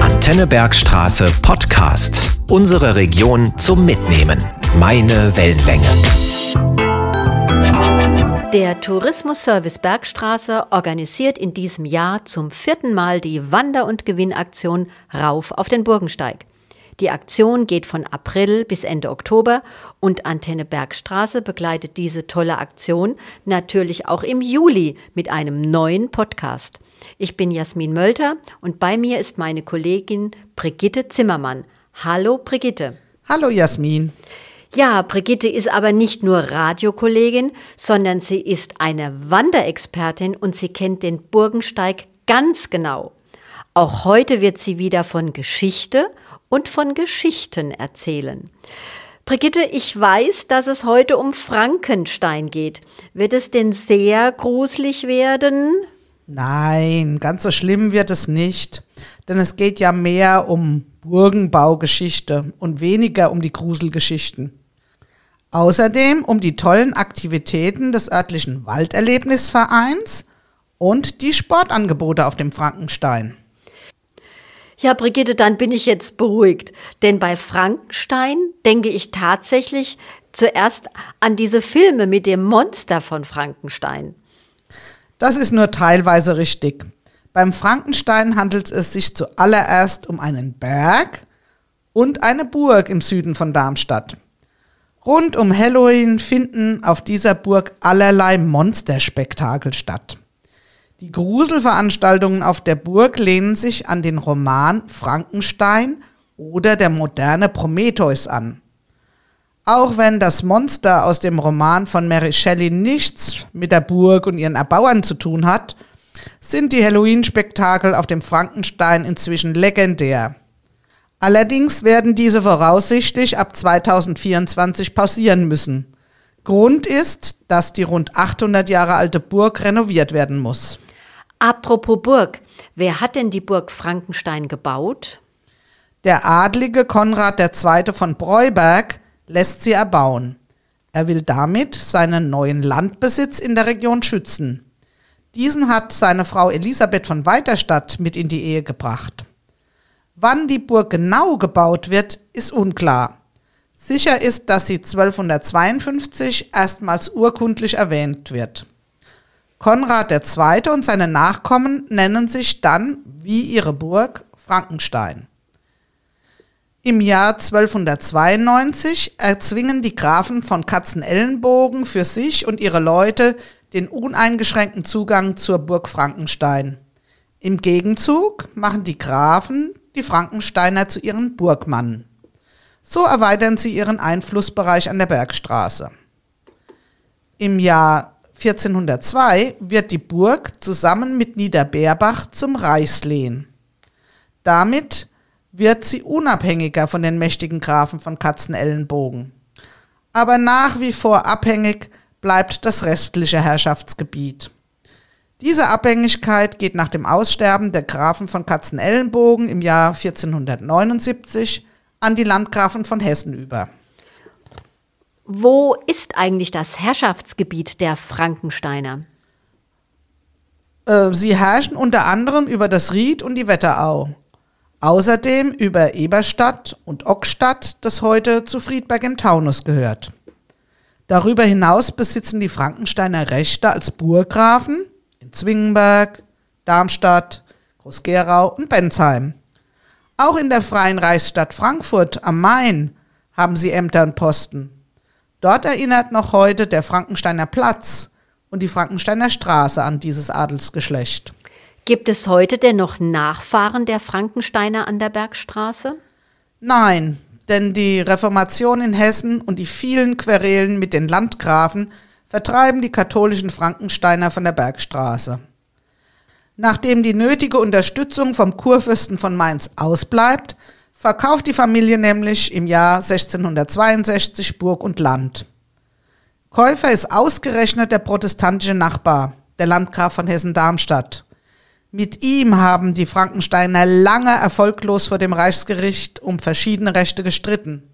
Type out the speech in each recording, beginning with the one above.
Antenne Bergstraße Podcast. Unsere Region zum Mitnehmen. Meine Wellenlänge. Der Tourismusservice Bergstraße organisiert in diesem Jahr zum vierten Mal die Wander- und Gewinnaktion Rauf auf den Burgensteig. Die Aktion geht von April bis Ende Oktober und Antenne Bergstraße begleitet diese tolle Aktion natürlich auch im Juli mit einem neuen Podcast. Ich bin Jasmin Mölter und bei mir ist meine Kollegin Brigitte Zimmermann. Hallo Brigitte. Hallo Jasmin. Ja, Brigitte ist aber nicht nur Radiokollegin, sondern sie ist eine Wanderexpertin und sie kennt den Burgensteig ganz genau. Auch heute wird sie wieder von Geschichte und von Geschichten erzählen. Brigitte, ich weiß, dass es heute um Frankenstein geht. Wird es denn sehr gruselig werden? Nein, ganz so schlimm wird es nicht. Denn es geht ja mehr um Burgenbaugeschichte und weniger um die Gruselgeschichten. Außerdem um die tollen Aktivitäten des örtlichen Walderlebnisvereins und die Sportangebote auf dem Frankenstein. Ja, Brigitte, dann bin ich jetzt beruhigt. Denn bei Frankenstein denke ich tatsächlich zuerst an diese Filme mit dem Monster von Frankenstein. Das ist nur teilweise richtig. Beim Frankenstein handelt es sich zuallererst um einen Berg und eine Burg im Süden von Darmstadt. Rund um Halloween finden auf dieser Burg allerlei Monsterspektakel statt. Die Gruselveranstaltungen auf der Burg lehnen sich an den Roman Frankenstein oder der moderne Prometheus an. Auch wenn das Monster aus dem Roman von Mary Shelley nichts mit der Burg und ihren Erbauern zu tun hat, sind die Halloween-Spektakel auf dem Frankenstein inzwischen legendär. Allerdings werden diese voraussichtlich ab 2024 pausieren müssen. Grund ist, dass die rund 800 Jahre alte Burg renoviert werden muss. Apropos Burg, wer hat denn die Burg Frankenstein gebaut? Der adlige Konrad II. von Breuberg lässt sie erbauen. Er will damit seinen neuen Landbesitz in der Region schützen. Diesen hat seine Frau Elisabeth von Weiterstadt mit in die Ehe gebracht. Wann die Burg genau gebaut wird, ist unklar. Sicher ist, dass sie 1252 erstmals urkundlich erwähnt wird. Konrad II. und seine Nachkommen nennen sich dann, wie ihre Burg, Frankenstein. Im Jahr 1292 erzwingen die Grafen von Katzenellenbogen für sich und ihre Leute den uneingeschränkten Zugang zur Burg Frankenstein. Im Gegenzug machen die Grafen die Frankensteiner zu ihren Burgmannen. So erweitern sie ihren Einflussbereich an der Bergstraße. Im Jahr 1402 wird die Burg zusammen mit Niederbeerbach zum Reichslehen. Damit wird sie unabhängiger von den mächtigen Grafen von Katzenellenbogen. Aber nach wie vor abhängig bleibt das restliche Herrschaftsgebiet. Diese Abhängigkeit geht nach dem Aussterben der Grafen von Katzenellenbogen im Jahr 1479 an die Landgrafen von Hessen über. Wo ist eigentlich das Herrschaftsgebiet der Frankensteiner? Äh, sie herrschen unter anderem über das Ried und die Wetterau. Außerdem über Eberstadt und Ockstadt, das heute zu Friedberg im Taunus gehört. Darüber hinaus besitzen die Frankensteiner Rechte als Burggrafen in Zwingenberg, Darmstadt, Groß-Gerau und Bensheim. Auch in der Freien Reichsstadt Frankfurt am Main haben sie Ämter und Posten. Dort erinnert noch heute der Frankensteiner Platz und die Frankensteiner Straße an dieses Adelsgeschlecht. Gibt es heute denn noch Nachfahren der Frankensteiner an der Bergstraße? Nein, denn die Reformation in Hessen und die vielen Querelen mit den Landgrafen vertreiben die katholischen Frankensteiner von der Bergstraße. Nachdem die nötige Unterstützung vom Kurfürsten von Mainz ausbleibt, verkauft die Familie nämlich im Jahr 1662 Burg und Land. Käufer ist ausgerechnet der protestantische Nachbar, der Landgraf von Hessen-Darmstadt. Mit ihm haben die Frankensteiner lange erfolglos vor dem Reichsgericht um verschiedene Rechte gestritten.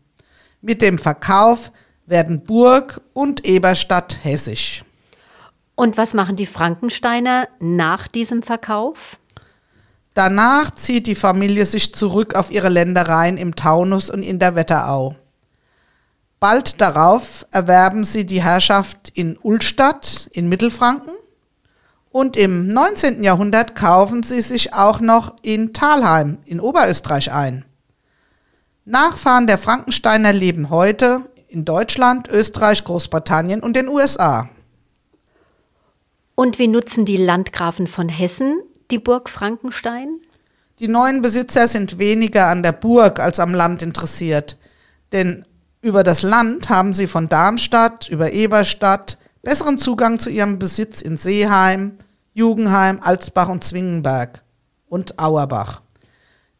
Mit dem Verkauf werden Burg und Eberstadt hessisch. Und was machen die Frankensteiner nach diesem Verkauf? Danach zieht die Familie sich zurück auf ihre Ländereien im Taunus und in der Wetterau. Bald darauf erwerben sie die Herrschaft in Ulstadt in Mittelfranken und im 19. Jahrhundert kaufen sie sich auch noch in Thalheim in Oberösterreich ein. Nachfahren der Frankensteiner leben heute in Deutschland, Österreich, Großbritannien und den USA. Und wie nutzen die Landgrafen von Hessen die Burg Frankenstein? Die neuen Besitzer sind weniger an der Burg als am Land interessiert, denn über das Land haben sie von Darmstadt über Eberstadt besseren Zugang zu ihrem Besitz in Seeheim, Jugendheim, Alsbach und Zwingenberg und Auerbach.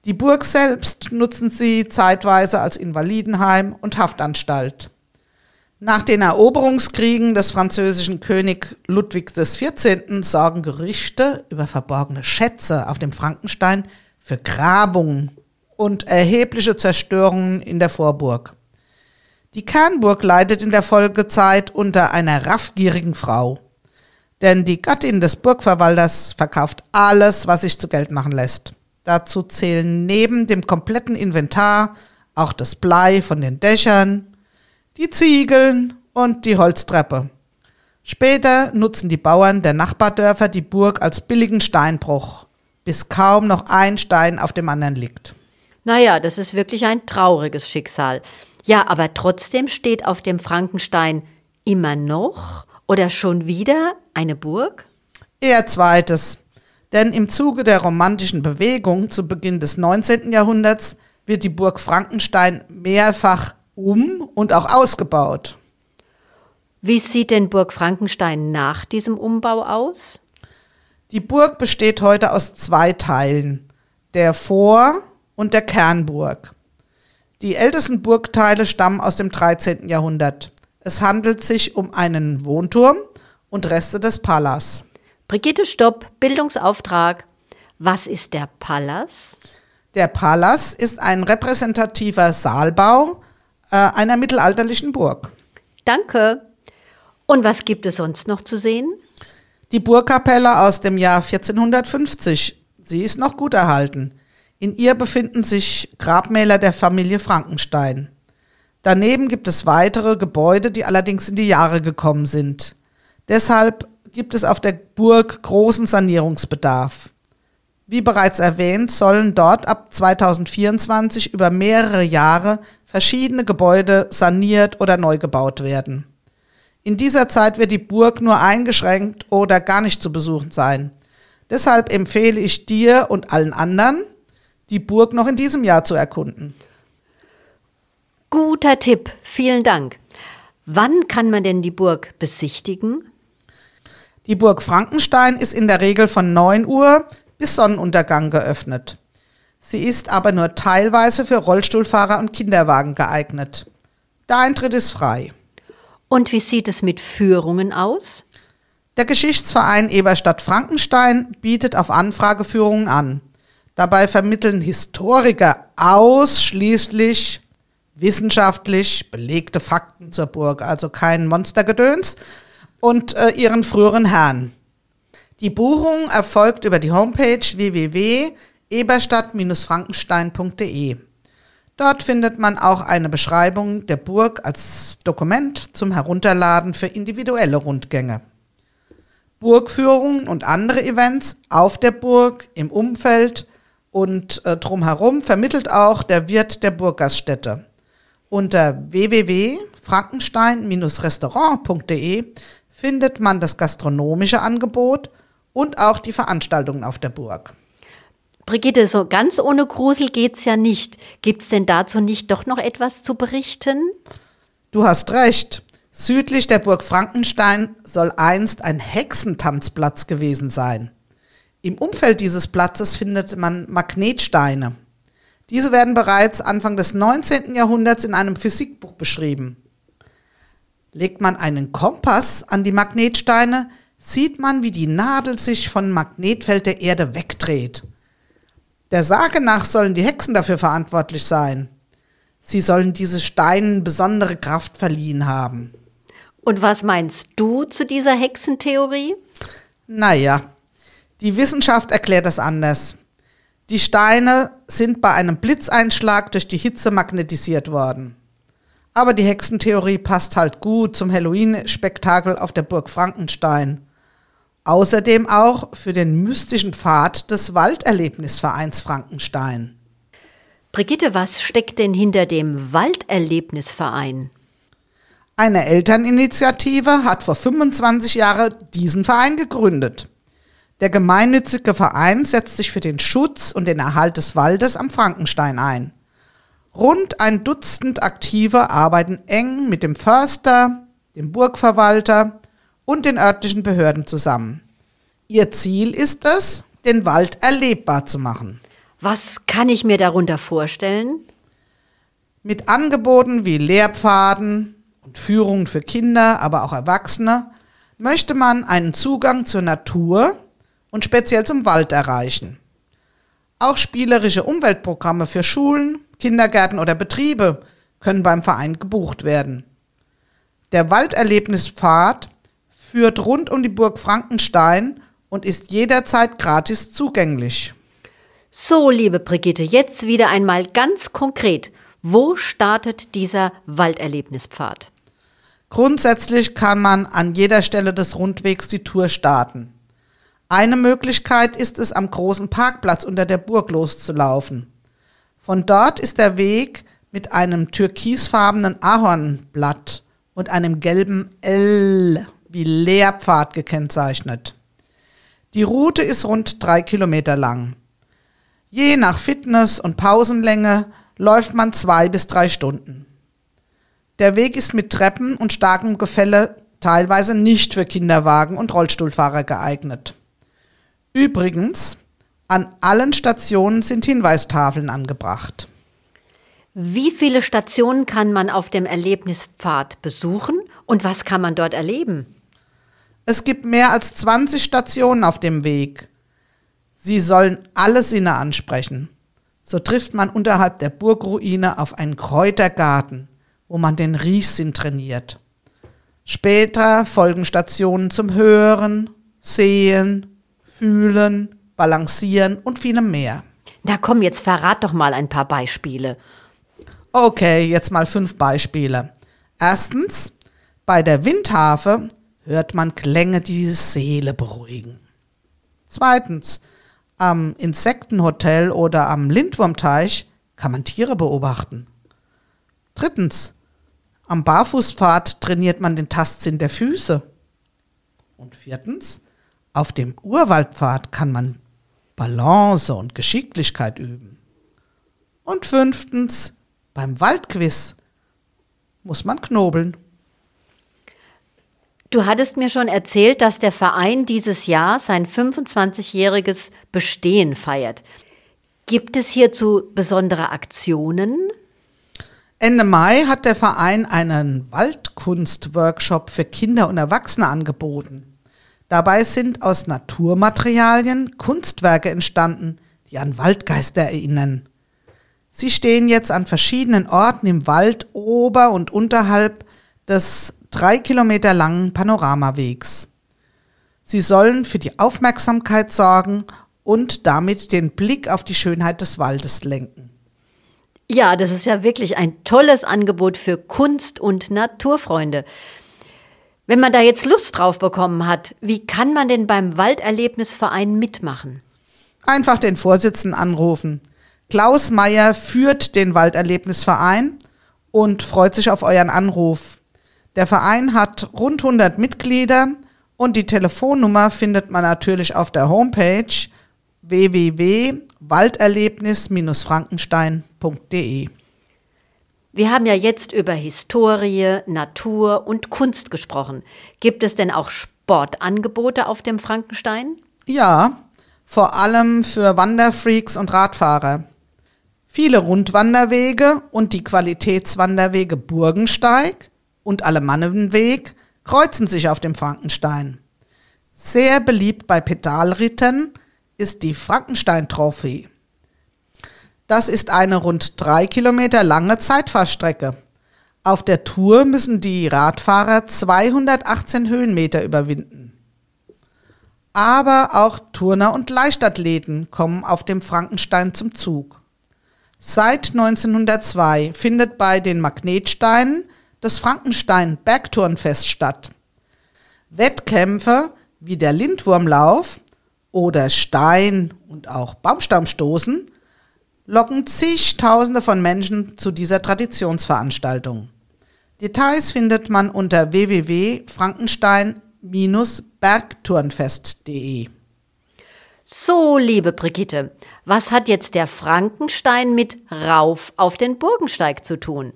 Die Burg selbst nutzen sie zeitweise als Invalidenheim und Haftanstalt. Nach den Eroberungskriegen des französischen König Ludwig XIV. sorgen Gerüchte über verborgene Schätze auf dem Frankenstein für Grabungen und erhebliche Zerstörungen in der Vorburg. Die Kernburg leidet in der Folgezeit unter einer raffgierigen Frau. Denn die Gattin des Burgverwalters verkauft alles, was sich zu Geld machen lässt. Dazu zählen neben dem kompletten Inventar auch das Blei von den Dächern, die Ziegeln und die Holztreppe. Später nutzen die Bauern der Nachbardörfer die Burg als billigen Steinbruch, bis kaum noch ein Stein auf dem anderen liegt. Naja, das ist wirklich ein trauriges Schicksal. Ja, aber trotzdem steht auf dem Frankenstein immer noch oder schon wieder eine Burg? Eher zweites. Denn im Zuge der romantischen Bewegung zu Beginn des 19. Jahrhunderts wird die Burg Frankenstein mehrfach um und auch ausgebaut. Wie sieht denn Burg Frankenstein nach diesem Umbau aus? Die Burg besteht heute aus zwei Teilen, der Vor- und der Kernburg. Die ältesten Burgteile stammen aus dem 13. Jahrhundert. Es handelt sich um einen Wohnturm und Reste des Palas. Brigitte Stopp, Bildungsauftrag. Was ist der Palas? Der Palas ist ein repräsentativer Saalbau äh, einer mittelalterlichen Burg. Danke. Und was gibt es sonst noch zu sehen? Die Burgkapelle aus dem Jahr 1450. Sie ist noch gut erhalten. In ihr befinden sich Grabmäler der Familie Frankenstein. Daneben gibt es weitere Gebäude, die allerdings in die Jahre gekommen sind. Deshalb gibt es auf der Burg großen Sanierungsbedarf. Wie bereits erwähnt, sollen dort ab 2024 über mehrere Jahre verschiedene Gebäude saniert oder neu gebaut werden. In dieser Zeit wird die Burg nur eingeschränkt oder gar nicht zu besuchen sein. Deshalb empfehle ich dir und allen anderen, die Burg noch in diesem Jahr zu erkunden. Guter Tipp, vielen Dank. Wann kann man denn die Burg besichtigen? Die Burg Frankenstein ist in der Regel von 9 Uhr bis Sonnenuntergang geöffnet. Sie ist aber nur teilweise für Rollstuhlfahrer und Kinderwagen geeignet. Der Eintritt ist frei. Und wie sieht es mit Führungen aus? Der Geschichtsverein Eberstadt Frankenstein bietet auf Anfrage Führungen an. Dabei vermitteln Historiker ausschließlich wissenschaftlich belegte Fakten zur Burg, also kein Monstergedöns, und äh, ihren früheren Herrn. Die Buchung erfolgt über die Homepage www.eberstadt-frankenstein.de. Dort findet man auch eine Beschreibung der Burg als Dokument zum Herunterladen für individuelle Rundgänge. Burgführungen und andere Events auf der Burg, im Umfeld und äh, drumherum vermittelt auch der Wirt der Burggaststätte. Unter www.frankenstein-restaurant.de findet man das gastronomische Angebot und auch die Veranstaltungen auf der Burg. Brigitte, so ganz ohne Grusel geht's ja nicht. Gibt's denn dazu nicht doch noch etwas zu berichten? Du hast recht. Südlich der Burg Frankenstein soll einst ein Hexentanzplatz gewesen sein. Im Umfeld dieses Platzes findet man Magnetsteine. Diese werden bereits Anfang des 19. Jahrhunderts in einem Physikbuch beschrieben. Legt man einen Kompass an die Magnetsteine, sieht man, wie die Nadel sich vom Magnetfeld der Erde wegdreht. Der Sage nach sollen die Hexen dafür verantwortlich sein. Sie sollen diese Steinen besondere Kraft verliehen haben. Und was meinst du zu dieser Hexentheorie? Naja, die Wissenschaft erklärt das anders. Die Steine sind bei einem Blitzeinschlag durch die Hitze magnetisiert worden. Aber die Hexentheorie passt halt gut zum Halloween-Spektakel auf der Burg Frankenstein. Außerdem auch für den mystischen Pfad des Walderlebnisvereins Frankenstein. Brigitte, was steckt denn hinter dem Walderlebnisverein? Eine Elterninitiative hat vor 25 Jahren diesen Verein gegründet. Der gemeinnützige Verein setzt sich für den Schutz und den Erhalt des Waldes am Frankenstein ein. Rund ein Dutzend Aktive arbeiten eng mit dem Förster, dem Burgverwalter und den örtlichen Behörden zusammen. Ihr Ziel ist es, den Wald erlebbar zu machen. Was kann ich mir darunter vorstellen? Mit Angeboten wie Lehrpfaden und Führungen für Kinder, aber auch Erwachsene möchte man einen Zugang zur Natur und speziell zum Wald erreichen. Auch spielerische Umweltprogramme für Schulen, Kindergärten oder Betriebe können beim Verein gebucht werden. Der Walderlebnispfad führt rund um die Burg Frankenstein und ist jederzeit gratis zugänglich. So, liebe Brigitte, jetzt wieder einmal ganz konkret. Wo startet dieser Walderlebnispfad? Grundsätzlich kann man an jeder Stelle des Rundwegs die Tour starten. Eine Möglichkeit ist es, am großen Parkplatz unter der Burg loszulaufen. Von dort ist der Weg mit einem türkisfarbenen Ahornblatt und einem gelben L wie Lehrpfad gekennzeichnet. Die Route ist rund drei Kilometer lang. Je nach Fitness und Pausenlänge läuft man zwei bis drei Stunden. Der Weg ist mit Treppen und starkem Gefälle teilweise nicht für Kinderwagen und Rollstuhlfahrer geeignet. Übrigens, an allen Stationen sind Hinweistafeln angebracht. Wie viele Stationen kann man auf dem Erlebnispfad besuchen und was kann man dort erleben? Es gibt mehr als 20 Stationen auf dem Weg. Sie sollen alle Sinne ansprechen. So trifft man unterhalb der Burgruine auf einen Kräutergarten, wo man den Riechsinn trainiert. Später folgen Stationen zum Hören, Sehen, Fühlen, Balancieren und vielem mehr. Na komm, jetzt verrat doch mal ein paar Beispiele. Okay, jetzt mal fünf Beispiele. Erstens, bei der Windharfe hört man Klänge, die die Seele beruhigen. Zweitens, am Insektenhotel oder am Lindwurmteich kann man Tiere beobachten. Drittens, am Barfußpfad trainiert man den Tastsinn der Füße. Und viertens, auf dem Urwaldpfad kann man Balance und Geschicklichkeit üben. Und fünftens, beim Waldquiz muss man knobeln. Du hattest mir schon erzählt, dass der Verein dieses Jahr sein 25-jähriges Bestehen feiert. Gibt es hierzu besondere Aktionen? Ende Mai hat der Verein einen Waldkunstworkshop für Kinder und Erwachsene angeboten. Dabei sind aus Naturmaterialien Kunstwerke entstanden, die an Waldgeister erinnern. Sie stehen jetzt an verschiedenen Orten im Wald ober und unterhalb des drei Kilometer langen Panoramawegs. Sie sollen für die Aufmerksamkeit sorgen und damit den Blick auf die Schönheit des Waldes lenken. Ja, das ist ja wirklich ein tolles Angebot für Kunst- und Naturfreunde. Wenn man da jetzt Lust drauf bekommen hat, wie kann man denn beim Walderlebnisverein mitmachen? Einfach den Vorsitzenden anrufen. Klaus Meyer führt den Walderlebnisverein und freut sich auf euren Anruf. Der Verein hat rund 100 Mitglieder und die Telefonnummer findet man natürlich auf der Homepage www.walderlebnis-frankenstein.de. Wir haben ja jetzt über Historie, Natur und Kunst gesprochen. Gibt es denn auch Sportangebote auf dem Frankenstein? Ja, vor allem für Wanderfreaks und Radfahrer. Viele Rundwanderwege und die Qualitätswanderwege Burgensteig und Alemannenweg kreuzen sich auf dem Frankenstein. Sehr beliebt bei Pedalrittern ist die Frankenstein-Trophy. Das ist eine rund drei Kilometer lange Zeitfahrstrecke. Auf der Tour müssen die Radfahrer 218 Höhenmeter überwinden. Aber auch Turner und Leichtathleten kommen auf dem Frankenstein zum Zug. Seit 1902 findet bei den Magnetsteinen das Frankenstein Bergturnfest statt. Wettkämpfe wie der Lindwurmlauf oder Stein und auch Baumstammstoßen locken zigtausende von Menschen zu dieser Traditionsveranstaltung. Details findet man unter www.frankenstein-bergturnfest.de. So, liebe Brigitte, was hat jetzt der Frankenstein mit Rauf auf den Burgensteig zu tun?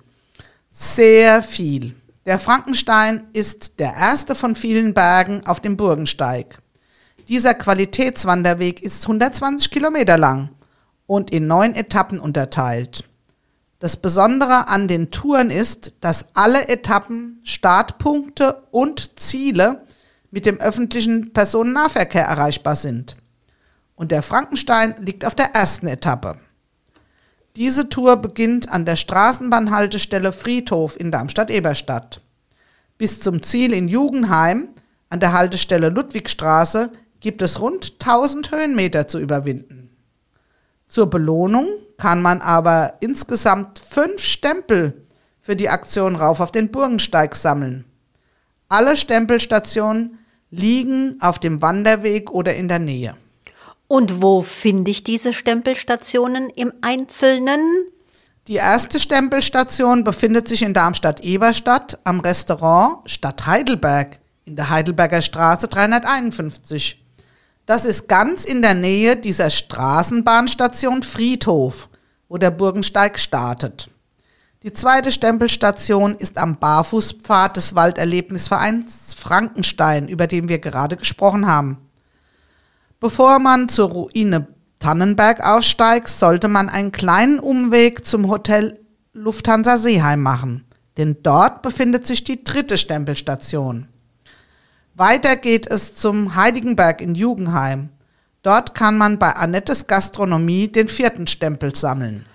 Sehr viel. Der Frankenstein ist der erste von vielen Bergen auf dem Burgensteig. Dieser Qualitätswanderweg ist 120 Kilometer lang und in neun Etappen unterteilt. Das Besondere an den Touren ist, dass alle Etappen, Startpunkte und Ziele mit dem öffentlichen Personennahverkehr erreichbar sind. Und der Frankenstein liegt auf der ersten Etappe. Diese Tour beginnt an der Straßenbahnhaltestelle Friedhof in Darmstadt-Eberstadt. Bis zum Ziel in Jugendheim an der Haltestelle Ludwigstraße gibt es rund 1000 Höhenmeter zu überwinden. Zur Belohnung kann man aber insgesamt fünf Stempel für die Aktion Rauf auf den Burgensteig sammeln. Alle Stempelstationen liegen auf dem Wanderweg oder in der Nähe. Und wo finde ich diese Stempelstationen im Einzelnen? Die erste Stempelstation befindet sich in Darmstadt-Eberstadt am Restaurant Stadt Heidelberg in der Heidelberger Straße 351. Das ist ganz in der Nähe dieser Straßenbahnstation Friedhof, wo der Burgensteig startet. Die zweite Stempelstation ist am Barfußpfad des Walderlebnisvereins Frankenstein, über den wir gerade gesprochen haben. Bevor man zur Ruine Tannenberg aufsteigt, sollte man einen kleinen Umweg zum Hotel Lufthansa Seeheim machen, denn dort befindet sich die dritte Stempelstation. Weiter geht es zum Heiligenberg in Jugendheim. Dort kann man bei Annettes Gastronomie den vierten Stempel sammeln.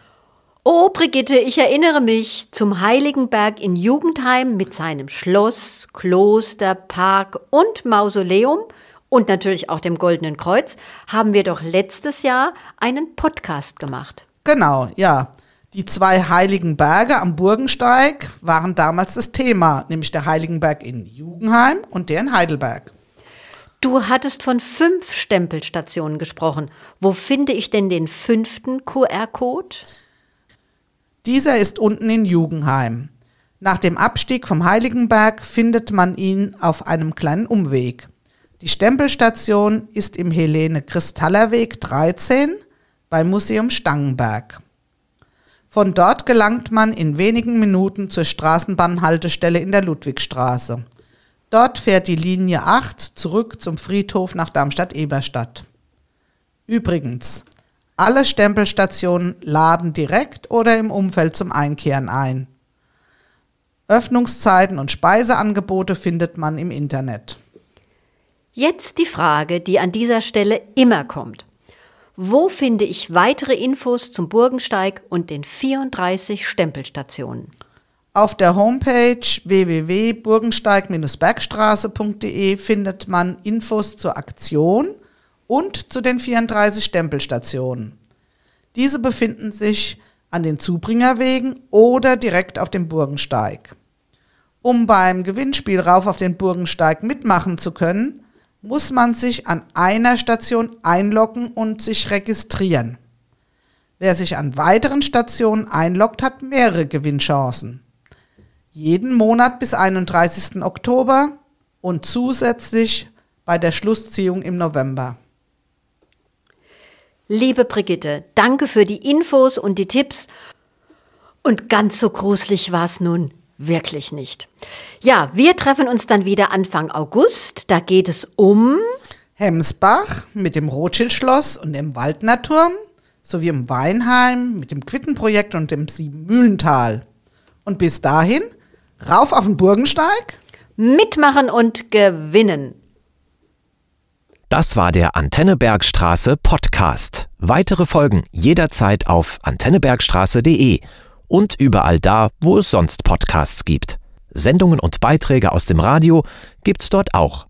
Oh, Brigitte, ich erinnere mich zum Heiligenberg in Jugendheim mit seinem Schloss, Kloster, Park und Mausoleum und natürlich auch dem Goldenen Kreuz haben wir doch letztes Jahr einen Podcast gemacht. Genau, ja. Die zwei heiligen Berge am Burgensteig waren damals das Thema, nämlich der Heiligenberg in Jugendheim und der in Heidelberg. Du hattest von fünf Stempelstationen gesprochen. Wo finde ich denn den fünften QR-Code? Dieser ist unten in Jugendheim. Nach dem Abstieg vom Heiligenberg findet man ihn auf einem kleinen Umweg. Die Stempelstation ist im Helene Kristallerweg 13 beim Museum Stangenberg. Von dort gelangt man in wenigen Minuten zur Straßenbahnhaltestelle in der Ludwigstraße. Dort fährt die Linie 8 zurück zum Friedhof nach Darmstadt-Eberstadt. Übrigens, alle Stempelstationen laden direkt oder im Umfeld zum Einkehren ein. Öffnungszeiten und Speiseangebote findet man im Internet. Jetzt die Frage, die an dieser Stelle immer kommt. Wo finde ich weitere Infos zum Burgensteig und den 34 Stempelstationen? Auf der Homepage www.burgensteig-bergstraße.de findet man Infos zur Aktion und zu den 34 Stempelstationen. Diese befinden sich an den Zubringerwegen oder direkt auf dem Burgensteig. Um beim Gewinnspiel rauf auf den Burgensteig mitmachen zu können, muss man sich an einer Station einloggen und sich registrieren. Wer sich an weiteren Stationen einloggt, hat mehrere Gewinnchancen. Jeden Monat bis 31. Oktober und zusätzlich bei der Schlussziehung im November. Liebe Brigitte, danke für die Infos und die Tipps. Und ganz so gruselig war es nun wirklich nicht. Ja, wir treffen uns dann wieder Anfang August. Da geht es um Hemsbach mit dem Rothschild-Schloss und dem Waldnerturm sowie im Weinheim mit dem Quittenprojekt und dem Siebenmühlental. Und bis dahin, rauf auf den Burgensteig. Mitmachen und gewinnen. Das war der Antennebergstraße Podcast. Weitere Folgen jederzeit auf antennebergstraße.de und überall da, wo es sonst Podcasts gibt. Sendungen und Beiträge aus dem Radio gibt's dort auch